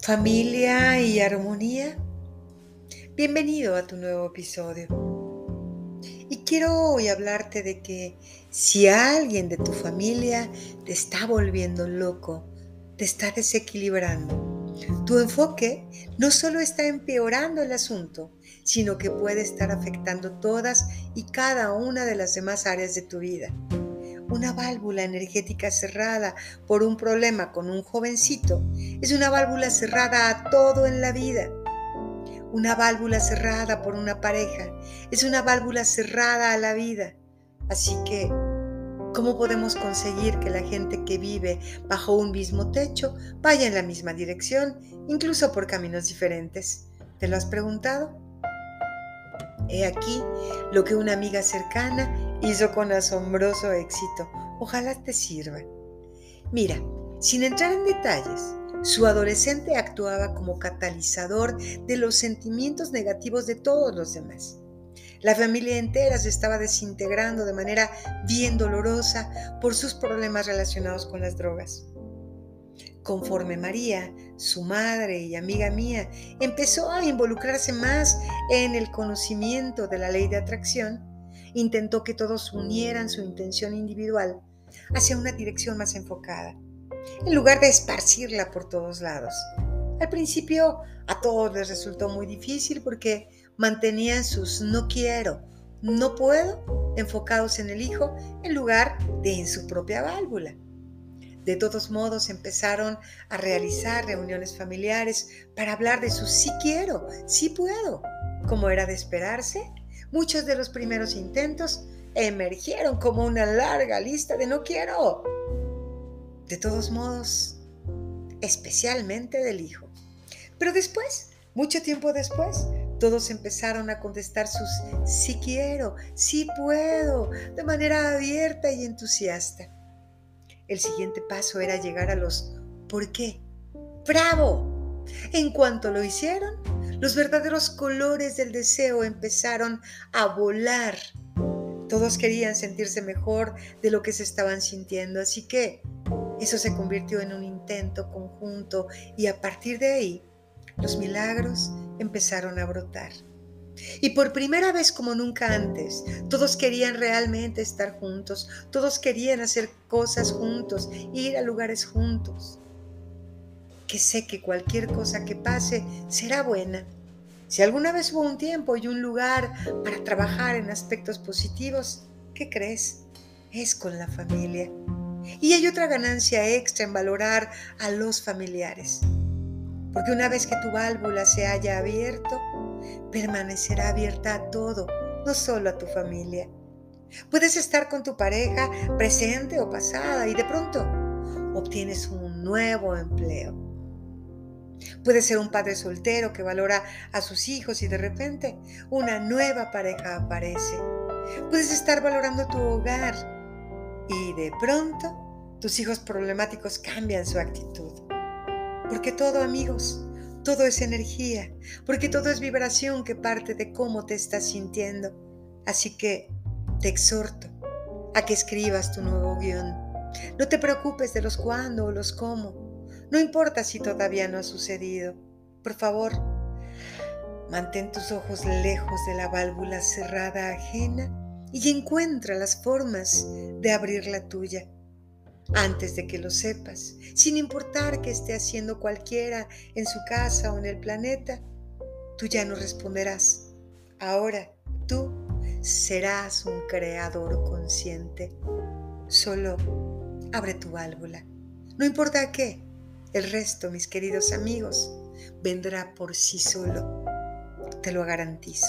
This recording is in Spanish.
familia y armonía. Bienvenido a tu nuevo episodio. Y quiero hoy hablarte de que si alguien de tu familia te está volviendo loco, te está desequilibrando, tu enfoque no solo está empeorando el asunto, sino que puede estar afectando todas y cada una de las demás áreas de tu vida una válvula energética cerrada por un problema con un jovencito es una válvula cerrada a todo en la vida. Una válvula cerrada por una pareja es una válvula cerrada a la vida. Así que, ¿cómo podemos conseguir que la gente que vive bajo un mismo techo vaya en la misma dirección, incluso por caminos diferentes? ¿Te lo has preguntado? He aquí lo que una amiga cercana hizo con asombroso éxito. Ojalá te sirva. Mira, sin entrar en detalles, su adolescente actuaba como catalizador de los sentimientos negativos de todos los demás. La familia entera se estaba desintegrando de manera bien dolorosa por sus problemas relacionados con las drogas. Conforme María, su madre y amiga mía, empezó a involucrarse más en el conocimiento de la ley de atracción, intentó que todos unieran su intención individual hacia una dirección más enfocada, en lugar de esparcirla por todos lados. Al principio a todos les resultó muy difícil porque mantenían sus no quiero, no puedo enfocados en el hijo en lugar de en su propia válvula. De todos modos empezaron a realizar reuniones familiares para hablar de su sí quiero, sí puedo. Como era de esperarse, Muchos de los primeros intentos emergieron como una larga lista de no quiero. De todos modos, especialmente del hijo. Pero después, mucho tiempo después, todos empezaron a contestar sus sí quiero, sí puedo, de manera abierta y entusiasta. El siguiente paso era llegar a los ¿por qué? ¡Bravo! En cuanto lo hicieron, los verdaderos colores del deseo empezaron a volar. Todos querían sentirse mejor de lo que se estaban sintiendo, así que eso se convirtió en un intento conjunto y a partir de ahí los milagros empezaron a brotar. Y por primera vez como nunca antes, todos querían realmente estar juntos, todos querían hacer cosas juntos, ir a lugares juntos que sé que cualquier cosa que pase será buena. Si alguna vez hubo un tiempo y un lugar para trabajar en aspectos positivos, ¿qué crees? Es con la familia. Y hay otra ganancia extra en valorar a los familiares. Porque una vez que tu válvula se haya abierto, permanecerá abierta a todo, no solo a tu familia. Puedes estar con tu pareja presente o pasada y de pronto obtienes un nuevo empleo Puede ser un padre soltero que valora a sus hijos y de repente una nueva pareja aparece. Puedes estar valorando tu hogar y de pronto tus hijos problemáticos cambian su actitud. Porque todo, amigos, todo es energía, porque todo es vibración que parte de cómo te estás sintiendo. Así que te exhorto a que escribas tu nuevo guion. No te preocupes de los cuándo o los cómo no importa si todavía no ha sucedido. Por favor, mantén tus ojos lejos de la válvula cerrada ajena y encuentra las formas de abrir la tuya. Antes de que lo sepas, sin importar que esté haciendo cualquiera en su casa o en el planeta, tú ya no responderás. Ahora tú serás un creador consciente. Solo abre tu válvula. No importa qué, el resto, mis queridos amigos, vendrá por sí solo. Te lo garantizo.